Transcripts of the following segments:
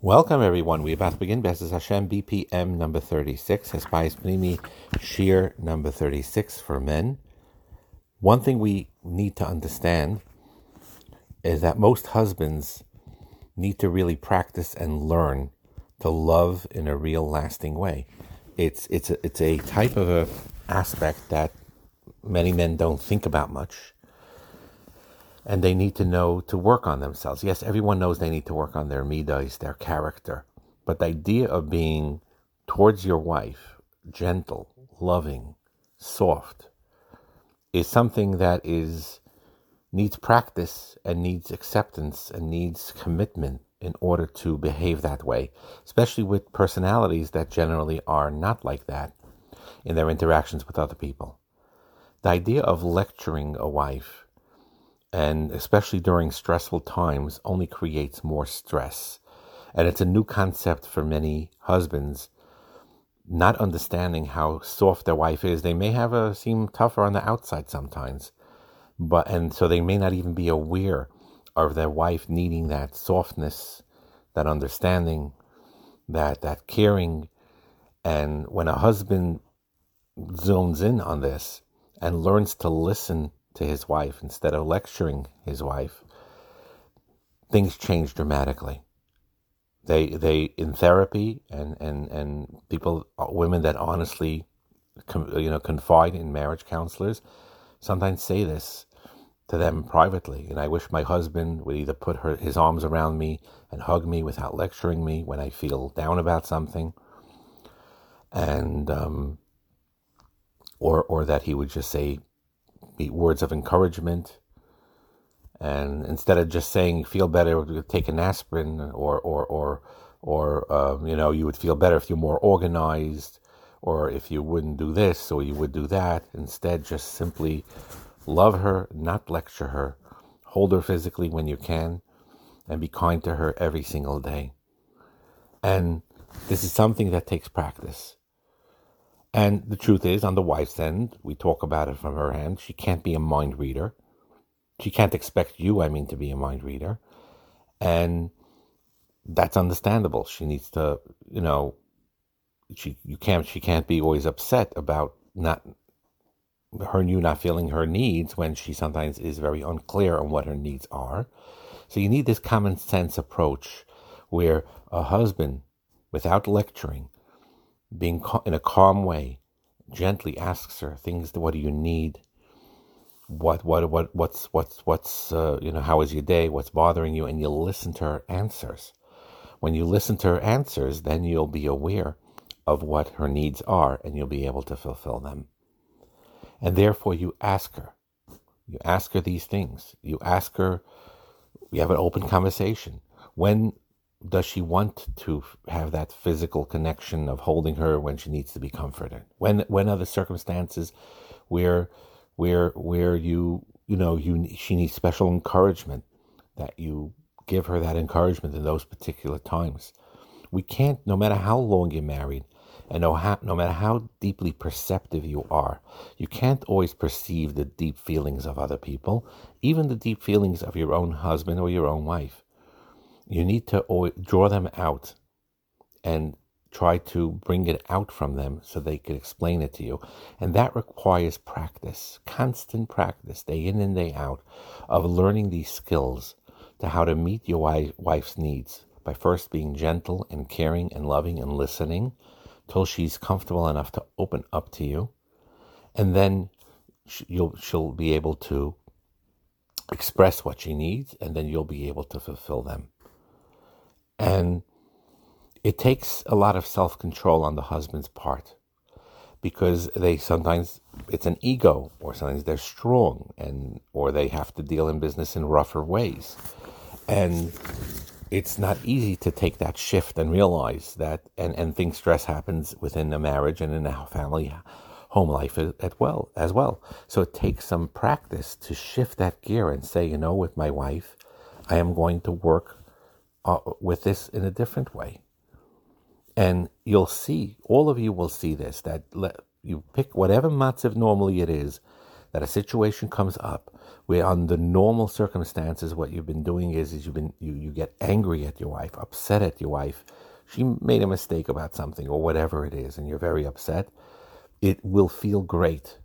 Welcome, everyone. We're about to begin B'ezras Hashem BPM number 36, Hespais Pnimi Shir number 36 for men. One thing we need to understand is that most husbands need to really practice and learn to love in a real lasting way. It's, it's, a, it's a type of a aspect that many men don't think about much and they need to know to work on themselves. Yes, everyone knows they need to work on their midas, their character, but the idea of being towards your wife gentle, loving, soft is something that is needs practice and needs acceptance and needs commitment in order to behave that way, especially with personalities that generally are not like that in their interactions with other people. The idea of lecturing a wife and especially during stressful times, only creates more stress. And it's a new concept for many husbands, not understanding how soft their wife is. They may have a seem tougher on the outside sometimes, but and so they may not even be aware of their wife needing that softness, that understanding, that that caring. And when a husband zones in on this and learns to listen to his wife instead of lecturing his wife, things change dramatically. They they in therapy and and and people women that honestly you know confide in marriage counselors sometimes say this to them privately and i wish my husband would either put her, his arms around me and hug me without lecturing me when i feel down about something and um, or or that he would just say be words of encouragement. And instead of just saying feel better, take an aspirin, or or or or um, you know you would feel better if you're more organized, or if you wouldn't do this or you would do that. Instead, just simply love her, not lecture her. Hold her physically when you can, and be kind to her every single day. And this is something that takes practice. And the truth is, on the wife's end, we talk about it from her end, she can't be a mind reader. She can't expect you, I mean, to be a mind reader. And that's understandable. She needs to, you know, she you can't she can't be always upset about not her you not feeling her needs when she sometimes is very unclear on what her needs are. So you need this common sense approach where a husband, without lecturing, being in a calm way, gently asks her things. What do you need? What what what what's what's what's uh, you know how is your day? What's bothering you? And you listen to her answers. When you listen to her answers, then you'll be aware of what her needs are, and you'll be able to fulfill them. And therefore, you ask her. You ask her these things. You ask her. You have an open conversation. When does she want to have that physical connection of holding her when she needs to be comforted? When when are the circumstances where where where you you know you she needs special encouragement that you give her that encouragement in those particular times. We can't, no matter how long you're married, and no, how, no matter how deeply perceptive you are, you can't always perceive the deep feelings of other people, even the deep feelings of your own husband or your own wife you need to draw them out and try to bring it out from them so they can explain it to you. And that requires practice, constant practice, day in and day out, of learning these skills to how to meet your wife's needs by first being gentle and caring and loving and listening till she's comfortable enough to open up to you. And then you'll, she'll be able to express what she needs, and then you'll be able to fulfill them. And it takes a lot of self control on the husband's part because they sometimes it's an ego or sometimes they're strong and or they have to deal in business in rougher ways. And it's not easy to take that shift and realize that and, and think stress happens within the marriage and in the family home life as well as well. So it takes some practice to shift that gear and say you know with my wife i am going to work uh, with this in a different way. And you'll see, all of you will see this, that you pick whatever matziv normally it is, that a situation comes up where under normal circumstances what you've been doing is, is you've been you, you get angry at your wife, upset at your wife. She made a mistake about something or whatever it is, and you're very upset. It will feel great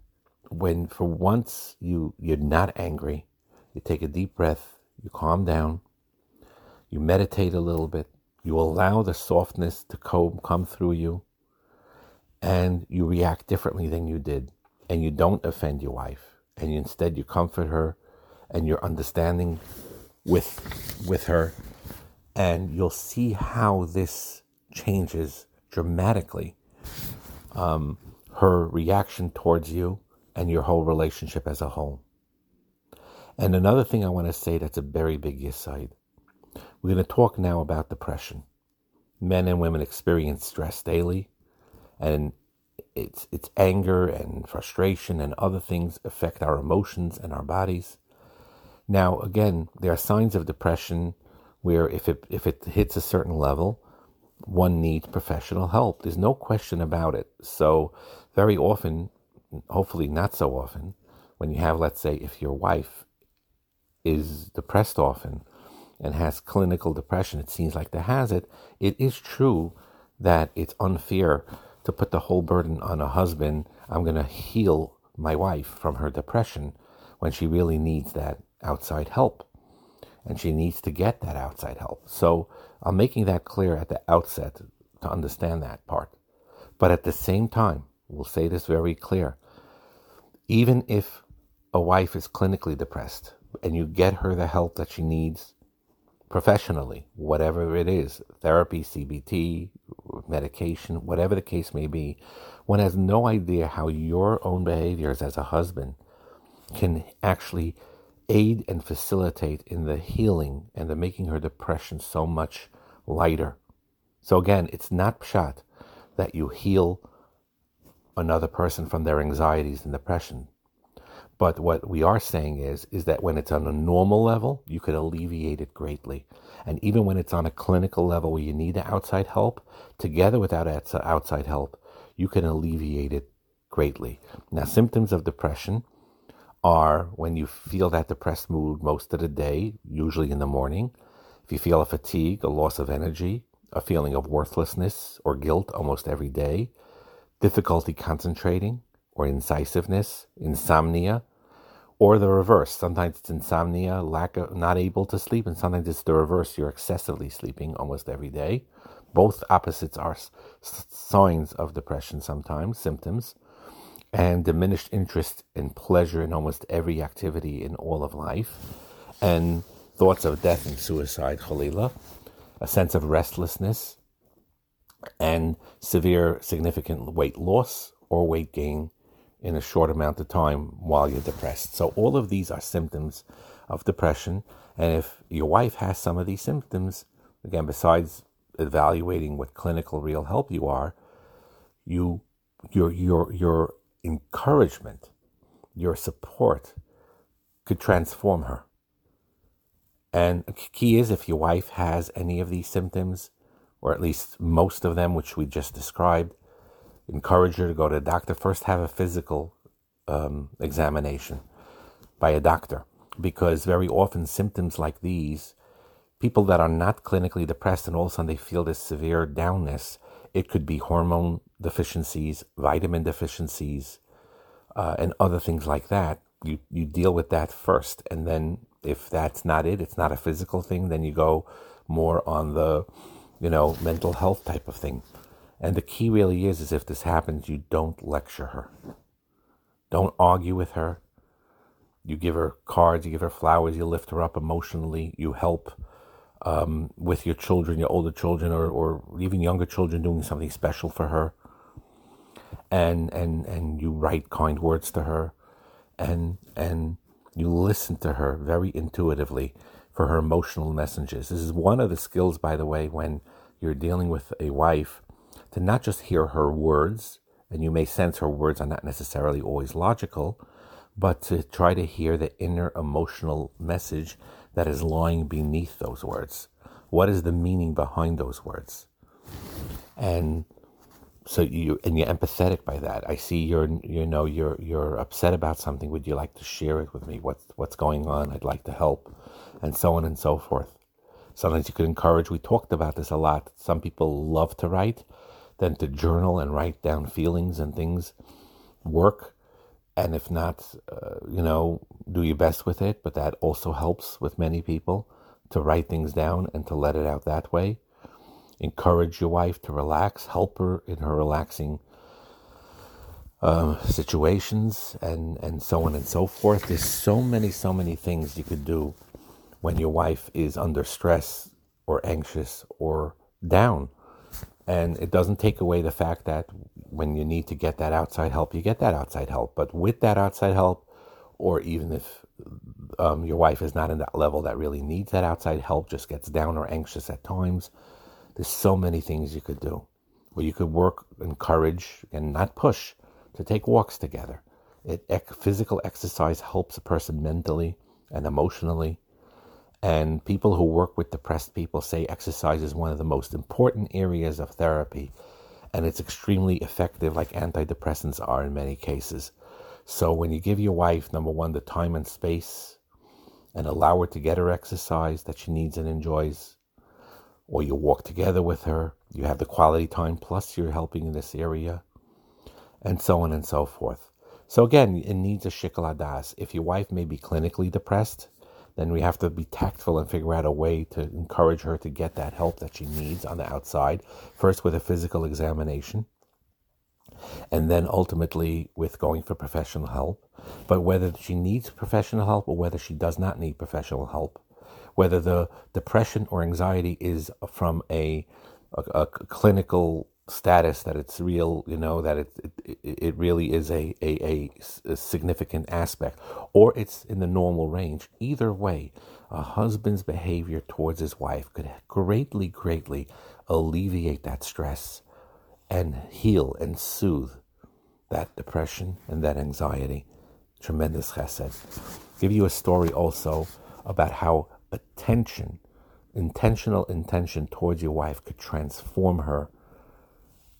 when for once you you're not angry. You take a deep breath, you calm down, you meditate a little bit, you allow the softness to come, come through you, and you react differently than you did. And you don't offend your wife. And instead you comfort her. And you're understanding with with her. And you'll see how this changes dramatically um, her reaction towards you and your whole relationship as a whole. And another thing i want to say that's a very big aside we're going to talk now about depression men and women experience stress daily and it's it's anger and frustration and other things affect our emotions and our bodies. Now, again, there are signs of depression where if it if it hits a certain level, one needs professional help. There's no question about it. So, very often, hopefully not so often, when you have, let's say, if your wife is depressed often and has clinical depression, it seems like there has it. It is true that it's unfair to put the whole burden on a husband. I'm going to heal my wife from her depression when she really needs that outside help. And she needs to get that outside help. So I'm making that clear at the outset to understand that part. But at the same time, we'll say this very clear. Even if a wife is clinically depressed and you get her the help that she needs professionally, whatever it is therapy, CBT, medication, whatever the case may be one has no idea how your own behaviors as a husband can actually aid and facilitate in the healing and the making her depression so much lighter. So again, it's not pshat that you heal another person from their anxieties and depression. But what we are saying is, is that when it's on a normal level, you could alleviate it greatly. And even when it's on a clinical level where you need outside help, together without outside help, you can alleviate it greatly. Now, symptoms of depression are when you feel that depressed mood most of the day, usually in the morning. If you feel a fatigue, a loss of energy, a feeling of worthlessness or guilt almost every day, difficulty concentrating or incisiveness, insomnia, or the reverse. Sometimes it's insomnia, lack of not able to sleep, and sometimes it's the reverse. You're excessively sleeping almost every day. Both opposites are signs of depression sometimes, symptoms, and diminished interest and pleasure in almost every activity in all of life, and thoughts of death and suicide, chalila, a sense of restlessness, and severe significant weight loss or weight gain in a short amount of time while you're depressed. So, all of these are symptoms of depression. And if your wife has some of these symptoms, again, besides evaluating what clinical real help you are, you your your your encouragement, your support could transform her. And the key is if your wife has any of these symptoms, or at least most of them, which we just described, encourage her to go to a doctor. First, have a physical um, examination by a doctor because very often symptoms like these, people that are not clinically depressed and all of a sudden they feel this severe downness, it could be hormone deficiencies, vitamin deficiencies, uh, and other things like that. You you deal with that first, and then if that's not it, it's not a physical thing, then you go more on the, you know, mental health type of thing. And the key really is, is if this happens, you don't lecture her. Don't argue with her. You give her cards, you give her flowers, you lift her up emotionally, you help um, with your children, your older children, or, or even younger children doing something special for her. And, and, and you write kind words to her and, and you listen to her very intuitively for her emotional messages. This is one of the skills, by the way, when you're dealing with a wife to not just hear her words, and you may sense her words are not necessarily always logical, but to try to hear the inner emotional message that is lying beneath those words. What is the meaning behind those words? And so you and you're empathetic by that. I see you're you know you're you're upset about something. Would you like to share it with me? What's what's going on? I'd like to help, and so on and so forth. Sometimes you could encourage. We talked about this a lot. Some people love to write, then to journal and write down feelings and things work. And if not, uh, you know, do your best with it. But that also helps with many people to write things down and to let it out that way encourage your wife to relax, help her in her relaxing uh, situations, and, and so on and so forth. There's so many, so many things you could do when your wife is under stress or anxious or down. And it doesn't take away the fact that when you need to get that outside help, you get that outside help. But with that outside help, or even if um, your wife is not in that level that really needs that outside help, just gets down or anxious at times, there's so many things you could do where you could work, encourage, and not push to take walks together. It, physical exercise helps a person mentally and emotionally. And people who work with depressed people say exercise is one of the most important areas of therapy. And it's extremely effective, like antidepressants are in many cases. So when you give your wife, number one, the time and space and allow her to get her exercise that she needs and enjoys, or you walk together with her, you have the quality time, plus you're helping in this area, and so on and so forth. So again, it needs a shikal hadas. If your wife may be clinically depressed, then we have to be tactful and figure out a way to encourage her to get that help that she needs on the outside. First with a physical examination, and then ultimately with going for professional help. But whether she needs professional help or whether she does not need professional help, whether the depression or anxiety is from a, a, a clinical status that it's real, you know, that it it, it really is a, a, a, significant aspect, or it's in the normal range. Either way, a husband's behavior towards his wife could greatly, greatly alleviate that stress and heal and soothe that depression and that anxiety. Tremendous chesed. Give you a story also about how attention, intentional intention towards your wife could transform her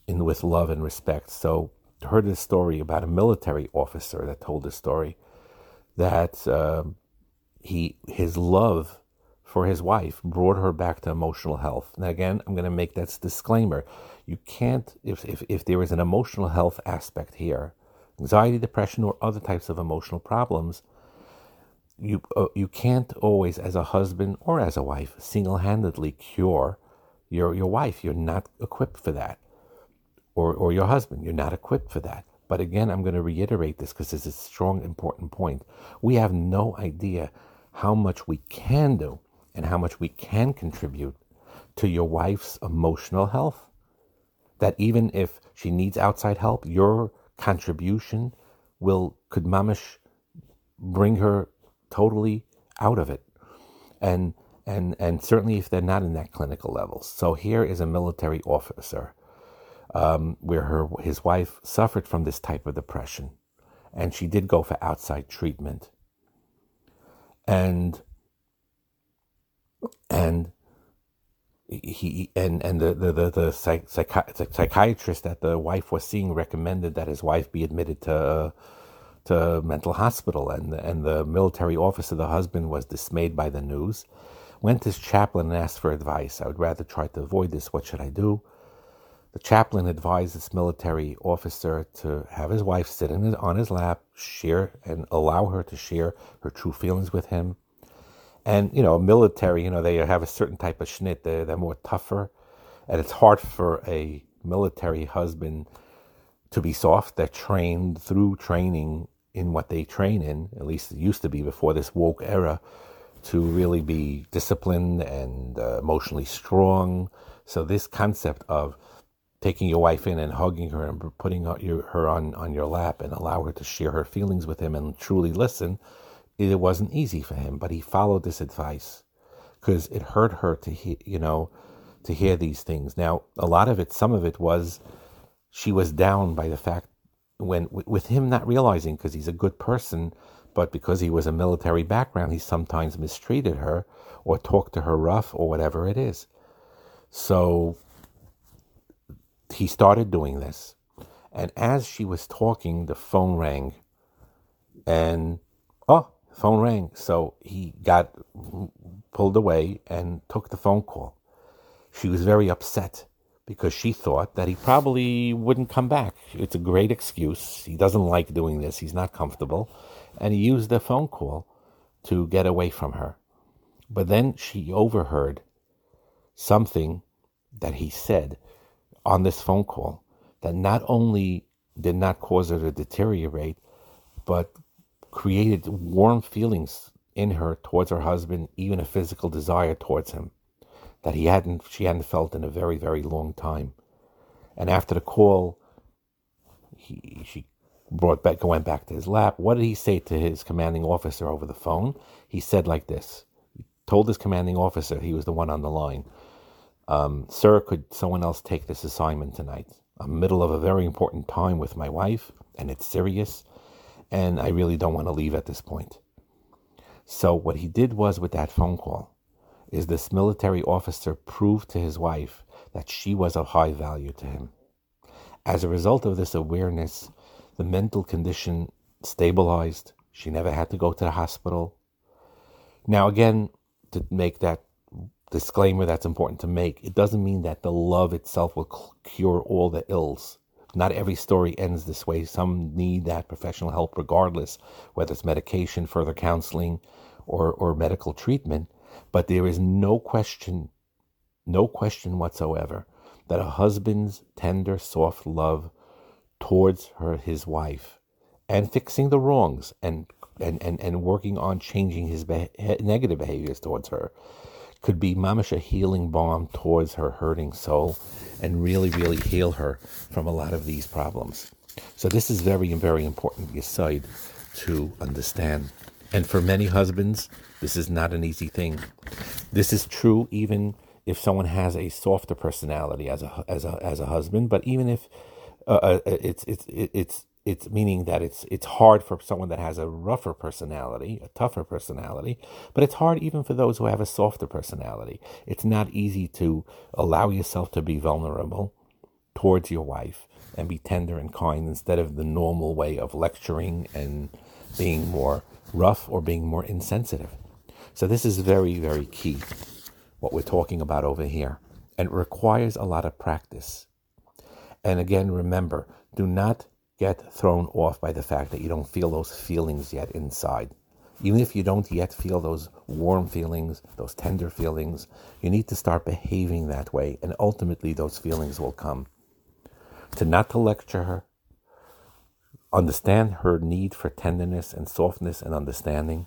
in with love and respect. So heard this story about a military officer that told this story that uh, he his love for his wife brought her back to emotional health. Now again, I'm going to make that disclaimer. You can't if, if if there is an emotional health aspect here, anxiety, depression, or other types of emotional problems you uh, you can't always as a husband or as a wife single-handedly cure your your wife you're not equipped for that or or your husband you're not equipped for that but again i'm going to reiterate this because it's a strong important point we have no idea how much we can do and how much we can contribute to your wife's emotional health that even if she needs outside help your contribution will could mamish bring her totally out of it. And and and certainly if they're not in that clinical level. So here is a military officer um, where her his wife suffered from this type of depression, and she did go for outside treatment. And and he and and the the the, the psych, psychiatrist that the wife was seeing recommended that his wife be admitted to. To mental hospital, and and the military officer, the husband, was dismayed by the news. Went to his chaplain and asked for advice. I would rather try to avoid this. What should I do? The chaplain advised this military officer to have his wife sit his, on his lap, share and allow her to share her true feelings with him. And you know, military, you know, they have a certain type of schnit. They're, they're more tougher, and it's hard for a military husband to be soft. They're trained through training in what they train in, at least it used to be before this woke era, to really be disciplined and uh, emotionally strong. So this concept of taking your wife in and hugging her and putting her on, on your lap and allow her to share her feelings with him and truly listen, it wasn't easy for him. But he followed this advice because it hurt her to hear, you know, to hear these things. Now, a lot of it, some of it was she was down by the fact when with him not realizing because he's a good person, but because he was a military background, he sometimes mistreated her or talked to her rough or whatever it is. So he started doing this. And as she was talking, the phone rang. And, oh, phone rang. So he got pulled away and took the phone call. She was very upset because she thought that he probably wouldn't come back. It's a great excuse. He doesn't like doing this, he's not comfortable. And he used the phone call to get away from her. But then she overheard something that he said on this phone call that not only did not cause her to deteriorate, but created warm feelings in her towards her husband, even a physical desire towards him that he hadn't she hadn't felt in a very very long time. And after the call, he she brought back went back to his lap. What did he say to his commanding officer over the phone? He said like this. He told his commanding officer he was the one on the line. Um, Sir, could someone else take this assignment tonight? I'm middle of a very important time with my wife, and it's serious, and I really don't want to leave at this point. So what he did was with that phone call, is this military officer proved to his wife that she was of high value to him. As a result of this awareness, the mental condition stabilized. She never had to go to the hospital. Now, again, to make that disclaimer that's important to make, it doesn't mean that the love itself will cure all the ills. Not every story ends this way. Some need that professional help regardless, whether it's medication, further counseling, or, or medical treatment. But there is no question, no question whatsoever, that a husband's tender, soft love towards her, his wife, and fixing the wrongs and and, and, and working on changing his negative behaviors towards her could be mamish a healing balm towards her hurting soul and really, really heal her from a lot of these problems. So this is very, very important aside to understand. And for many husbands, this is not an easy thing. This is true even if someone has a softer personality as a as a as a husband, but even if uh, uh it's it's it's it's meaning that it's it's hard for someone that has a rougher personality, a tougher personality, but it's hard even for those who have a softer personality. It's not easy to allow yourself to be vulnerable towards your wife and be tender and kind instead of the normal way of lecturing and being more rough or being more insensitive. So this is very, very key, what we're talking about over here. And it requires a lot of practice. And again, remember, do not get thrown off by the fact that you don't feel those feelings yet inside. Even if you don't yet feel those warm feelings, those tender feelings, you need to start behaving that way, and ultimately those feelings will come. To not to lecture her, understand her need for tenderness and softness and understanding,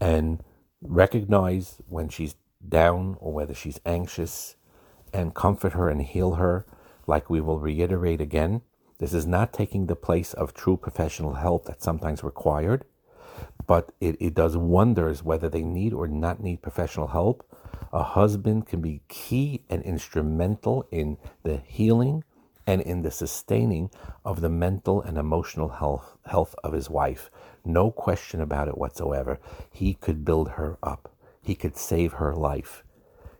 and recognize when she's down or whether she's anxious, and comfort her and heal her, like we will reiterate again. This is not taking the place of true professional help that's sometimes required, but it, it does wonders whether they need or not need professional help. A husband can be key and instrumental in the healing and in the sustaining of the mental and emotional health, health of his wife. No question about it whatsoever. He could build her up. He could save her life.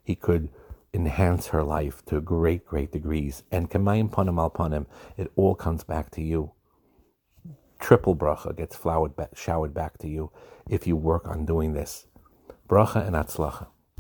He could enhance her life to great, great degrees. And kamayim panim al panim, it all comes back to you. Triple bracha gets flowered, showered back to you if you work on doing this. Bracha and atzlacha.